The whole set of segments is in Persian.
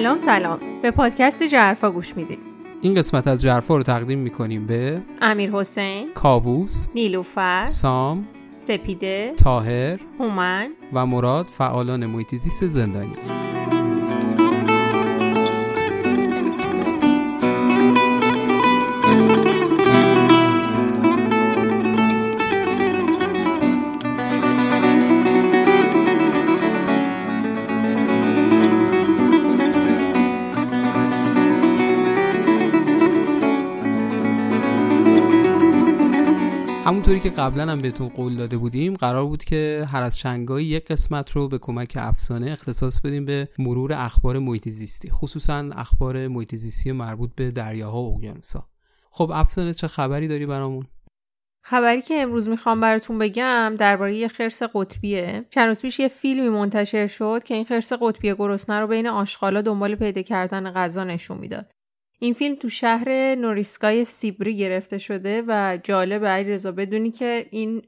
سلام سلام. به پادکست جرفا گوش می‌دید. این قسمت از جرفا رو تقدیم می‌کنیم به امیر حسین کاووس نیلوفر سام سپیده تاهر هومن و مراد فعالان محیط زیست زندانی. همونطوری که قبلا هم بهتون قول داده بودیم قرار بود که هر از شنگایی یک قسمت رو به کمک افسانه اختصاص بدیم به مرور اخبار محیط زیستی خصوصا اخبار محیط زیستی مربوط به دریاها و اقیانوسها. خب افسانه چه خبری داری برامون؟ خبری که امروز می‌خوام براتون بگم درباره یه خرس قطبیه. چند پیش یه فیلمی منتشر شد که این خرس قطبی گرسنه رو بین آشغالا دنبال پیدا کردن غذا نشون می‌داد. این فیلم تو شهر نوریسکای سیبری گرفته شده و جالب رضا بدونی که این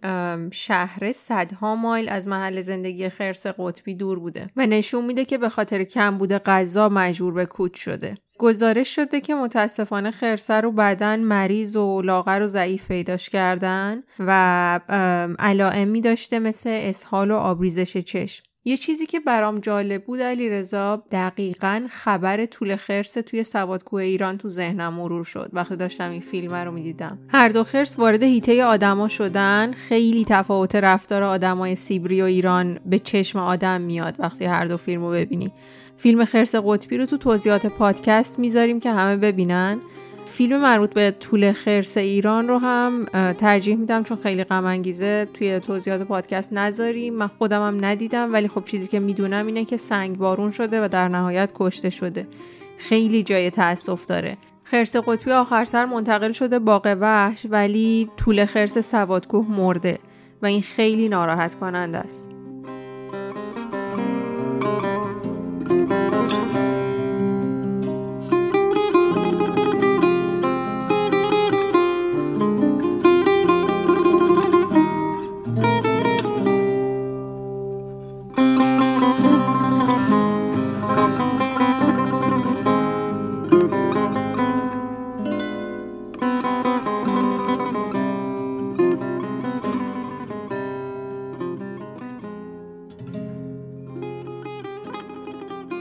شهر صدها مایل از محل زندگی خرس قطبی دور بوده و نشون میده که به خاطر کم بوده غذا مجبور به کوچ شده. گزارش شده که متاسفانه خرسه رو بعدا مریض و لاغر و ضعیف پیداش کردن و علائمی داشته مثل اسهال و آبریزش چشم. یه چیزی که برام جالب بود علی رضا دقیقا خبر طول خرس توی سوادکوه ایران تو ذهنم مرور شد وقتی داشتم این فیلم رو می‌دیدم. هر دو خرس وارد هیته آدما شدن خیلی تفاوت رفتار آدمای سیبری و ایران به چشم آدم میاد وقتی هر دو فیلم رو ببینی. فیلم خرس قطبی رو تو توضیحات پادکست می‌ذاریم که همه ببینن. فیلم مربوط به طول خرس ایران رو هم ترجیح میدم چون خیلی غم انگیزه توی توضیحات پادکست نذاریم. من خودم هم ندیدم ولی خب چیزی که می‌دونم اینه که سنگ بارون شده و در نهایت کشته شده. خیلی جای تاسف داره. خرس قطبی آخر سر منتقل شده باغ وحش ولی طول خرس سوادکوه مرده و این خیلی ناراحت کننده است.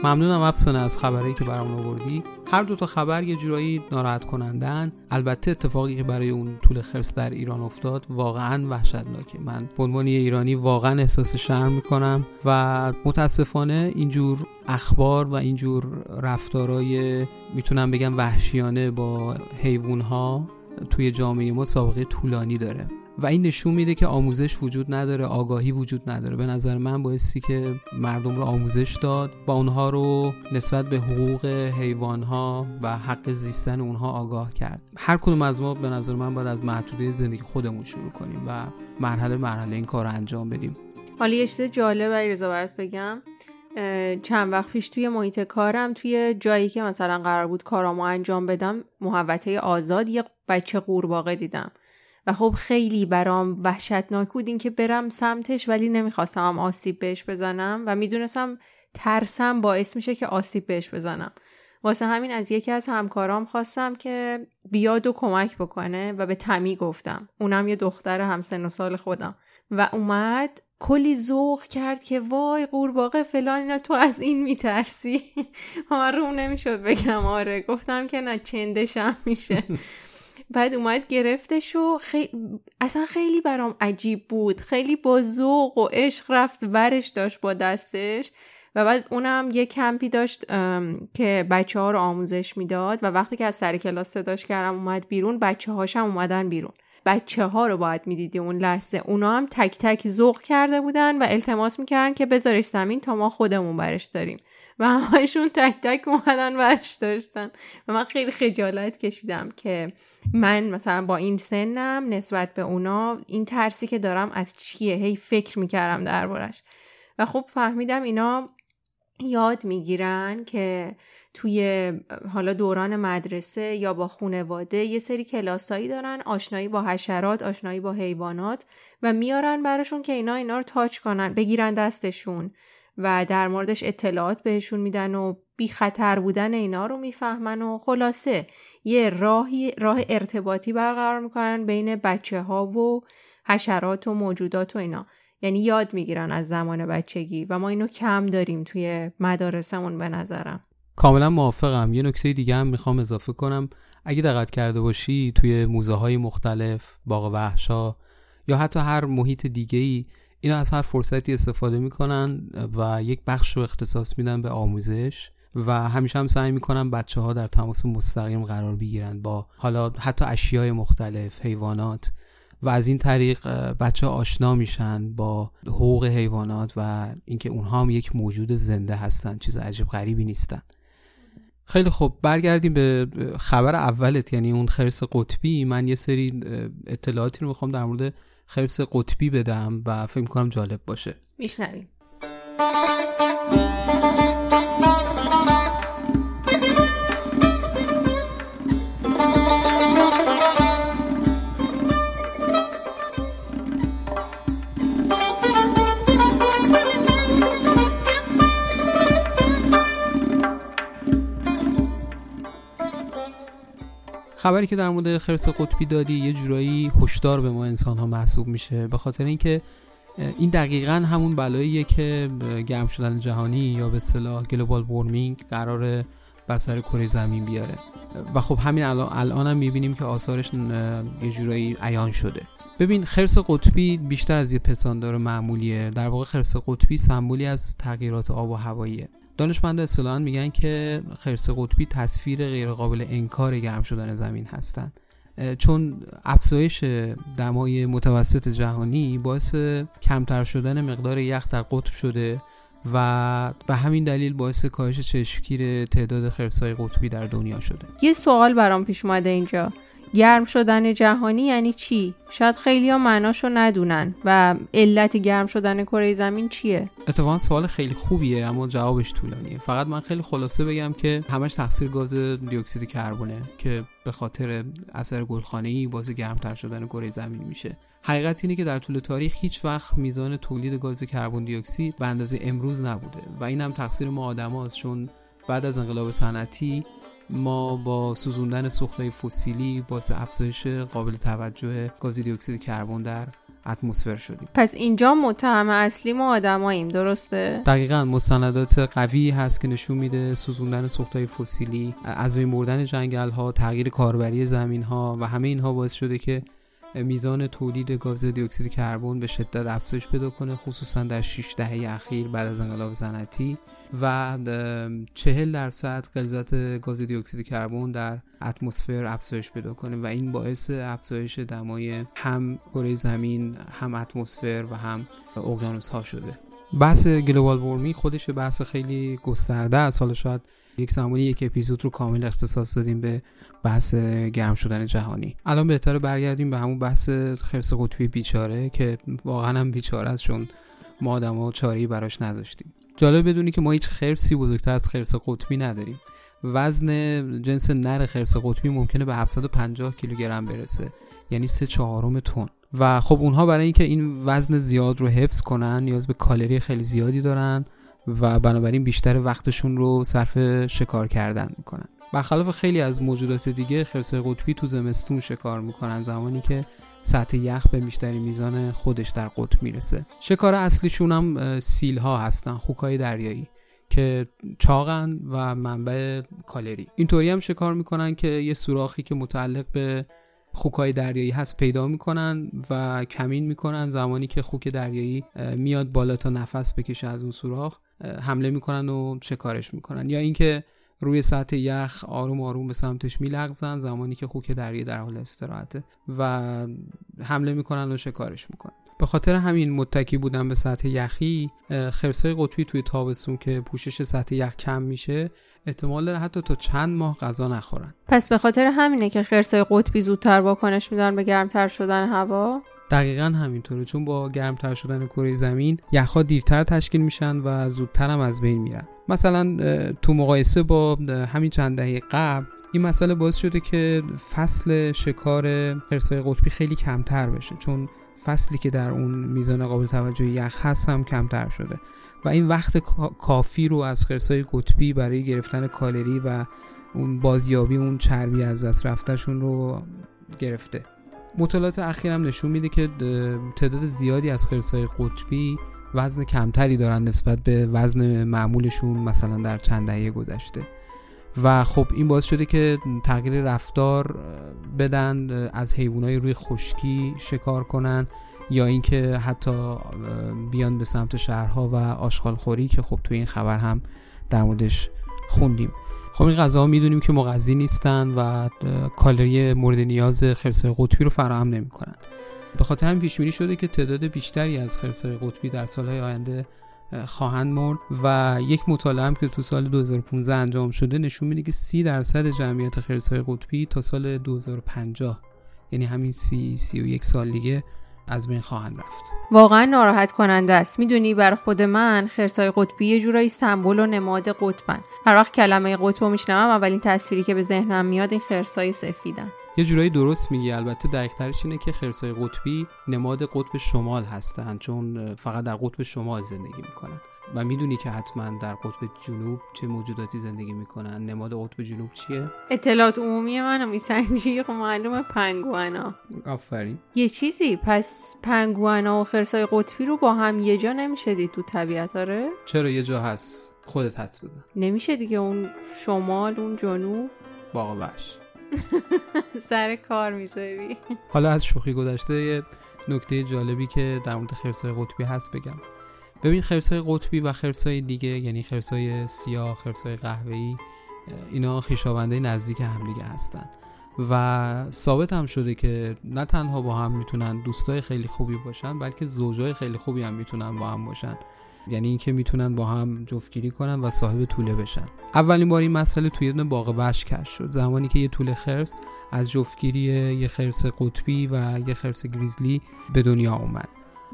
ممنونم افسانه از خبری که برام آوردی. هر دو تا خبر یه جورایی ناراحت کنندن البته اتفاقی که برای اون طول خرس در ایران افتاد واقعا وحشتناکه. من به عنوان ایرانی واقعا احساس شرم می‌کنم و متاسفانه اینجور اخبار و اینجور رفتارای می‌تونم بگم وحشیانه با حیوان ها توی جامعه ما سابقه طولانی داره. و این نشون میده که آموزش وجود نداره آگاهی وجود نداره. به نظر من بایستی که مردم رو آموزش داد و اونها رو نسبت به حقوق حیوانها و حق زیستن اونها آگاه کرد. هر کدوم از ما به نظر من باید از محدوده زندگی خودمون شروع کنیم و مرحله مرحله این کار رو انجام بدیم. حالا یه چیز جالب رضا برات بگم. چند وقت پیش توی محیط کارم توی جایی که مثلا قرار بود کارامو انجام بدم محوطه آزاد یه بچه قورباغه دیدم. و خب خیلی برام وحشتناک بود این که برم سمتش ولی نمی‌خواستم آسیب بهش بزنم و می‌دونستم ترسم باعث میشه که آسیب بهش بزنم. واسه همین از یکی از همکارام خواستم که بیاد و کمک بکنه و به تمی گفتم. اونم یه دختر همسن و سال خودم. و اومد کلی ذوق کرد که وای قورباغه فلان اینا تو از این میترسی؟ من روم نمی‌شد بگم آره. گفتم که نه چندشم میشه. بعد اومد گرفتش و اصلا خیلی برام عجیب بود. خیلی با ذوق و عشق رفت ورش داشت با دستش. و بعد اونم یه کمپی داشت که بچه ها رو آموزش می‌داد و وقتی که از سر کلاس صداش کردم اومد بیرون بچه هاشم اومدن بیرون. بچه ها رو باید می‌دیدی اون لحظه. اونا هم تک تک ذوق کرده بودن و التماس می‌کردن که بذارش زمین تا ما خودمون برش داریم. و همشون تک تک اومدن برش داشتن. و من خیلی خجالت کشیدم که من مثلا با این سنم نسبت به اونا این ترسی که دارم از چیه؟ هی فکر می‌کردم دربارش. و خب فهمیدم اینا یاد می‌گیرن که توی حالا دوران مدرسه یا با خونواده یه سری کلاسایی دارن آشنایی با حشرات آشنایی با حیوانات و میارن براشون که اینا اینا رو تاچ کنن بگیرن دستشون و در موردش اطلاعات بهشون میدن و بی خطر بودن اینا رو می‌فهمن و خلاصه یه راهی راه ارتباطی برقرار می‌کنن بین بچه ها و حشرات و موجودات و اینا. یعنی یاد می‌گیرن از زمان بچگی و ما اینو کم داریم توی مدارسمون به نظرم. کاملا موافقم. یه نکته دیگه هم می‌خوام اضافه کنم. اگه دقت کرده باشی توی موزه های مختلف باغ وحشا یا حتی هر محیط دیگه ای اینا از هر فرصتی استفاده می‌کنن و یک بخش رو اختصاص میدن به آموزش و همیشه هم سعی می‌کنن بچه ها در تماس مستقیم قرار بگیرن با حالا حتی اشیای مختلف حیوانات. و از این طریق بچه آشنا میشن با حقوق حیوانات و اینکه اونها هم یک موجود زنده هستن چیز عجیب غریبی نیستن. خیلی خوب. برگردیم به خبر اولت یعنی اون خرس قطبی. من یه سری اطلاعاتی رو می‌خوام در مورد خرس قطبی بدم و فکر کنم جالب باشه. میشنویم. خبری که در مورد خرس قطبی دادی یه جورایی هشدار به ما انسان ها محسوب میشه به خاطر اینکه این دقیقا همون بلاییه که گرم شدن جهانی یا به اصطلاح گلوبال وارمینگ قرار بر سر کره زمین بیاره. و خب همین الان هم می‌بینیم که آثارش یه جورایی عیان شده. ببین خرس قطبی بیشتر از یه پستاندار معمولیه. در واقع خرس قطبی سمبولی از تغییرات آب و هواییه. دانشمند اصطلاحا میگن که خرس قطبی تصویر غیرقابل انکار گرم شدن زمین هستند چون افزایش دمای متوسط جهانی باعث کمتر شدن مقدار یخ در قطب شده و به همین دلیل باعث کاهش چشمگیر تعداد خرسای قطبی در دنیا شده. یه سوال برام پیش اومده اینجا. گرم شدن جهانی یعنی چی؟ شاید خیلی ها معناشو ندونن و علت گرم شدن کره زمین چیه؟ اتفاقا سوال خیلی خوبیه اما جوابش طولانیه فقط من خیلی خلاصه بگم که همش تقصیر گاز دیوکسید کربونه که به خاطر اثر ای باز گرمتر شدن کره زمین میشه حقیقت اینه که در طول تاریخ هیچ وقت میزان تولید گاز کربن دی اکسید به اندازه امروز نبوده و این هم تقصیر ما آدماست چون بعد از انقلاب صنعتی ما با سوزوندن سوختهای فسیلی باعث افزایش قابل توجه گاز دی اکسید کربن در اتمسفر شدیم. پس اینجا متهم اصلی ما آدماییم درسته؟ دقیقا مستندات قوی هست که نشون میده سوزوندن سوختهای فسیلی از بین بردن جنگل ها تغییر کاربری زمین ها و همه اینها باعث شده که میزان تولید گاز دی اکسید کربن به شدت افزایش پیدا کنه خصوصا در 6 دهه اخیر بعد از انقلاب صنعتی و 40 درصد غلظت گاز دی اکسید کربن در اتمسفر افزایش پیدا کنه و این باعث افزایش دمای هم کره زمین هم اتمسفر و هم اقیانوس ها شده. بحث گلوبال وارمی خودش بحث خیلی گسترده است. حالا شاید یک زمانی یک اپیزود رو کامل اختصاص دادیم به بحث گرم شدن جهانی. الان بهتره برگردیم به همون بحث خرس قطبی بیچاره که واقعا هم بیچاره است چون ما ها چاری براش نذاشتیم. جالب بدونی که ما هیچ خرسی بزرگتر از خرس قطبی نداریم. وزن جنس نر خرس قطبی ممکنه به 750 کیلوگرم برسه. یعنی سه چهارم تن. و خب اونها برای اینکه این وزن زیاد رو حفظ کنن نیاز به کالری خیلی زیادی دارن و بنابراین بیشتر وقتشون رو صرف شکار کردن می‌کنن. برخلاف خیلی از موجودات دیگه خرسای قطبی تو زمستون شکار می‌کنن زمانی که سطح یخ به بیشتری میزان خودش در قطب می‌رسه. شکار اصلیشون هم سیل ها هستن خوکای دریایی. که چاقن و منبع کالری. اینطوری هم شکار می‌کنن که یه سوراخی که متعلق به خوکای دریایی هست پیدا می‌کنن و کمین می‌کنن زمانی که خوک دریایی میاد بالا تا نفس بکشه از اون سوراخ حمله می‌کنن و شکارش می‌کنن. یا اینکه روی سطح یخ آروم آروم به سمتش میلغزن زمانی که خوک دریایی در حال استراحته و حمله می‌کنن و شکارش می‌کنن. به خاطر همین متکی بودن به سطح یخی خرسای قطبی توی تابستون که پوشش سطح یخ کم میشه احتمال داره حتی تا چند ماه غذا نخورن. پس به خاطر همینه که خرسای قطبی زودتر واکنش میدن به گرمتر شدن هوا؟ دقیقا همینطوره چون با گرمتر شدن کره زمین یخها دیرتر تشکیل میشن و زودتر هم از بین میرن. مثلا تو مقایسه با همین چند دهه قبل این مسئله باعث شده که فصل شکار خرسای قطبی خیلی کمتر بشه. چون فصلی که در اون میزان قابل توجه یخ هست هم کمتر شده. و این وقت کافی رو از خرسای قطبی برای گرفتن کالری و اون بازیابی اون چربی از دست رفتهشون رو گرفته. مطالعات اخیرم نشون میده که تعداد زیادی از خرسای قطبی وزن کمتری دارن نسبت به وزن معمولشون مثلا در چند دهه گذشته. و خب این باعث شده که تغییر رفتار بدن از حیوانات روی خشکی شکار کنن یا اینکه حتی بیان به سمت شهرها و آشغالخوری که خب توی این خبر هم در موردش خوندیم. خب این غذا می‌دونیم که مغذی نیستن و کالری مورد نیاز خرسای قطبی رو فراهم نمی‌کنن. به خاطر هم پیش شده که تعداد بیشتری از خرسای قطبی در سالهای آینده خواهند مرد و یک مطالعه هم که تو سال 2015 انجام شده نشون میده که 30 درصد جمعیت خرسای قطبی تا سال 2050 یعنی همین سی سی و یک سال دیگه از بین خواهند رفت. واقعا ناراحت کننده است. می‌دونی بر خود من خرسای قطبی یه جورایی سمبل و نماد قطبن. هر وقت کلمه قطب میشنوم اولین تصویری که به ذهنم میاد این خرسای سفیدن. یه جورایی درست میگی. البته دقیقترش اینه که خرسای قطبی نماد قطب شمال هستن چون فقط در قطب شمال زندگی می‌کنن. و می‌دونی که حتما در قطب جنوب چه موجوداتی زندگی می‌کنن. نماد قطب جنوب چیه؟ اطلاعات عمومی منو میسنجی خب معلومه پنگوانا. آفرین. یه چیزی پس پنگوانا و خرسای قطبی رو با هم یه جا نمیشه دید تو طبیعت آره؟ چرا یه جا هست؟ خودت حدس بزن. نمیشه دیگه اون شمال اون جنوب؟ باقا بش سر کار می‌ذاری. حالا از شوخی گذشته یه نکته جالبی که در مورد خرسای قطبی هست بگم. ببین خرسای قطبی و خرسای دیگه یعنی خرسای سیاه خرسای قهوه‌ای اینا خویشاونده نزدیک همدیگه هستن. و ثابت هم شده که نه تنها با هم می‌تونن دوستای خیلی خوبی باشن بلکه زوجای خیلی خوبی هم می‌تونن با هم باشن. یعنی اینکه می‌تونن با هم جفتگیری کنن و صاحب طوله بشن. اولین بار این مسئله توی یه باغ وحش کش شد. زمانی که یه طول خرس از جفتگیری یه خرس قطبی و یه خرس گریزلی به دنیا اومد.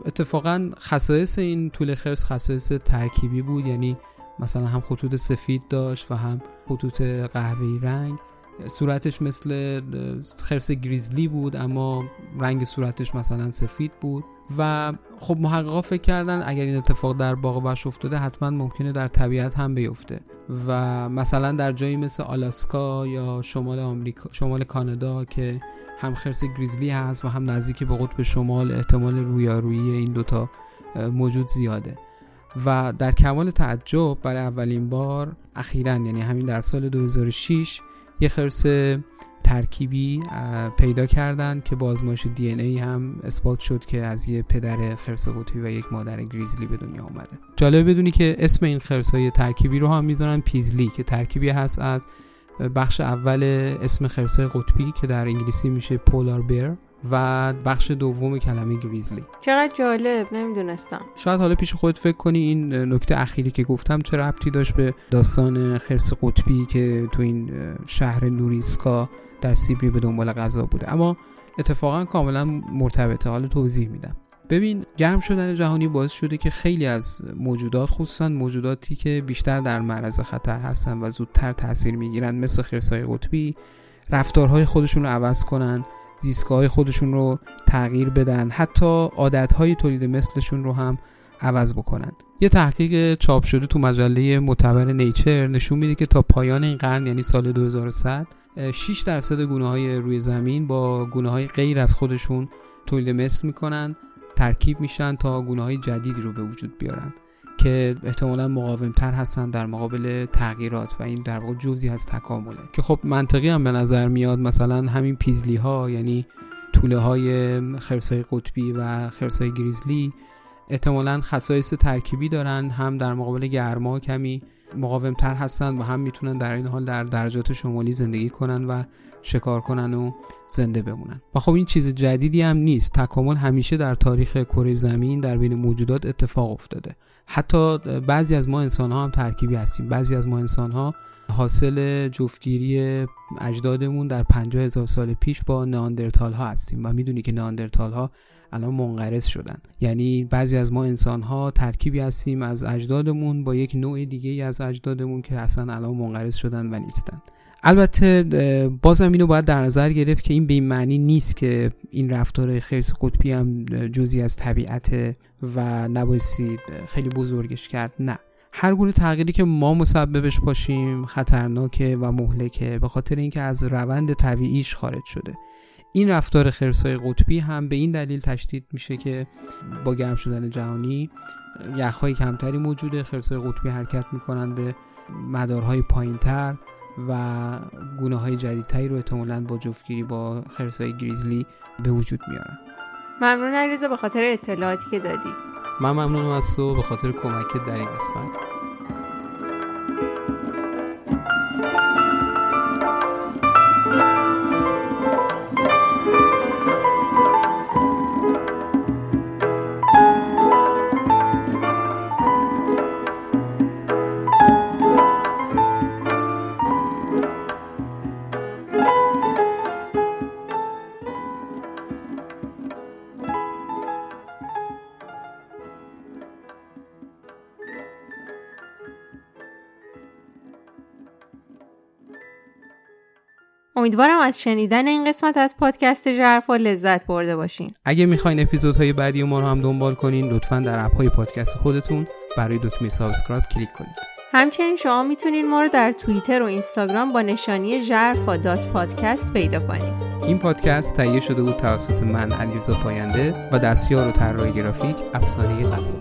اتفاقا خصایص این طول خرس خصایص ترکیبی بود. یعنی مثلا هم خطوط سفید داشت و هم خطوط قهوه‌ای رنگ. صورتش مثل خرس گریزلی بود اما رنگ صورتش مثلا سفید بود. و خب محققا فکر کردن اگر این اتفاق در باغ وحش افتاده حتما ممکنه در طبیعت هم بیفته. و مثلا در جایی مثل آلاسکا یا شمال آمریکا شمال کانادا که هم خرس گریزلی هست و هم نزدیک به قطب شمال احتمال رویارویی این دوتا موجود زیاده. و در کمال تعجب برای اولین بار اخیرا یعنی همین در سال 2006 یه خرس ترکیبی پیدا کردن که با آزمایش دی ای هم اثبات شد که از یه پدر خرس قطبی و یک مادر گریزلی به دنیا آمده جالبه بدونی که اسم این خرس های ترکیبی رو هم می‌ذارن پیزلی که ترکیبی هست از بخش اول اسم خرسای قطبی که در انگلیسی میشه پولار بیر و بخش دوم کلمه گریزلی. چقدر جالب نمی‌دونستم. شاید حالا پیش خودت فکر کنی این نکته اخیری که گفتم چه ربطی داشت به داستان خرس قطبی که تو این شهر نوریسکا در سیبری به دنبال غذا بوده. اما اتفاقا کاملا مرتبطه. حالا توضیح میدم. ببین گرم شدن جهانی باعث شده که خیلی از موجودات خصوصا موجوداتی که بیشتر در معرض خطر هستن و زودتر تاثیر می‌گیرن مثل خرسای قطبی رفتارهای خودشون رو عوض کنن زیستگاه خودشون رو تغییر بدن. حتی عادتهای تولید مثلشون رو هم عوض بکنند یه تحقیق چاپ شده تو مجله معتبر نیچر نشون میده که تا پایان این قرن یعنی سال 2100 6 درصد گونه های روی زمین با گونه های غیر از خودشون تولید مثل می‌کنن ترکیب میشن تا گونه های جدیدی رو به وجود بیارن. که احتمالا مقاومتر هستن در مقابل تغییرات و این در واقع جزی از تکامله. که خب منطقی هم به نظر میاد مثلا همین پیزلی ها یعنی طوله های خرسای قطبی و خرسای گریزلی احتمالا خصایص ترکیبی دارن هم در مقابل گرما کمی مقاومتر هستن و هم می‌تونن در این حال در درجات شمالی زندگی کنن و شکار کنن و زنده بمونن. و خب این چیز جدیدی هم نیست. تکامل همیشه در تاریخ کره زمین در بین موجودات اتفاق افتاده. حتی بعضی از ما انسان ها هم ترکیبی هستیم. بعضی از ما انسان ها حاصل جفتگیری اجدادمون در 50 هزار سال پیش با ناندرتال ها هستیم و می‌دونی که ناندرتال ها الان منقرض شدن. یعنی بعضی از ما انسان ها ترکیبی هستیم از اجدادمون با یک نوع دیگه از اجدادمون که اصلا الان منقرض شدن و نیستن. البته بازم اینو باید در نظر گرفت که این به این معنی نیست که این رفتار خرس قطبی هم جزی از طبیعت و نبایستی خیلی بزرگش کرد. نه. هر گونه تغییری که ما مسببش باشیم خطرناکه و مهلکه به خاطر اینکه از روند طبیعیش خارج شده. این رفتار خرسای قطبی هم به این دلیل تشدید میشه که با گرم شدن جهانی یخهای کمتری موجوده خرسای قطبی حرکت می‌کنن به مدارهای پایینتر و گونه های جدیدتری رو احتمالا با جفتگیری با خرسای گریزلی به وجود میارن. ممنون علیرضا به خاطر اطلاعاتی که دادی. من ممنونم از تو به خاطر کمکت در این قسمت. امیدوارم از شنیدن این قسمت از پادکست ژرفا لذت برده باشین. اگه می‌خواین اپیزودهای بعدی ما رو هم دنبال کنین لطفا در اپ های پادکست خودتون روی دکمه subscribe کلیک کنید همچنین شما می‌تونین ما رو در توییتر و اینستاگرام با نشانی ژرفا dot پادکست پیدا کنید این پادکست تهیه شده بود توسط من علیرضا پاینده و دستیار و طراح گرافیک افسانه غزالی.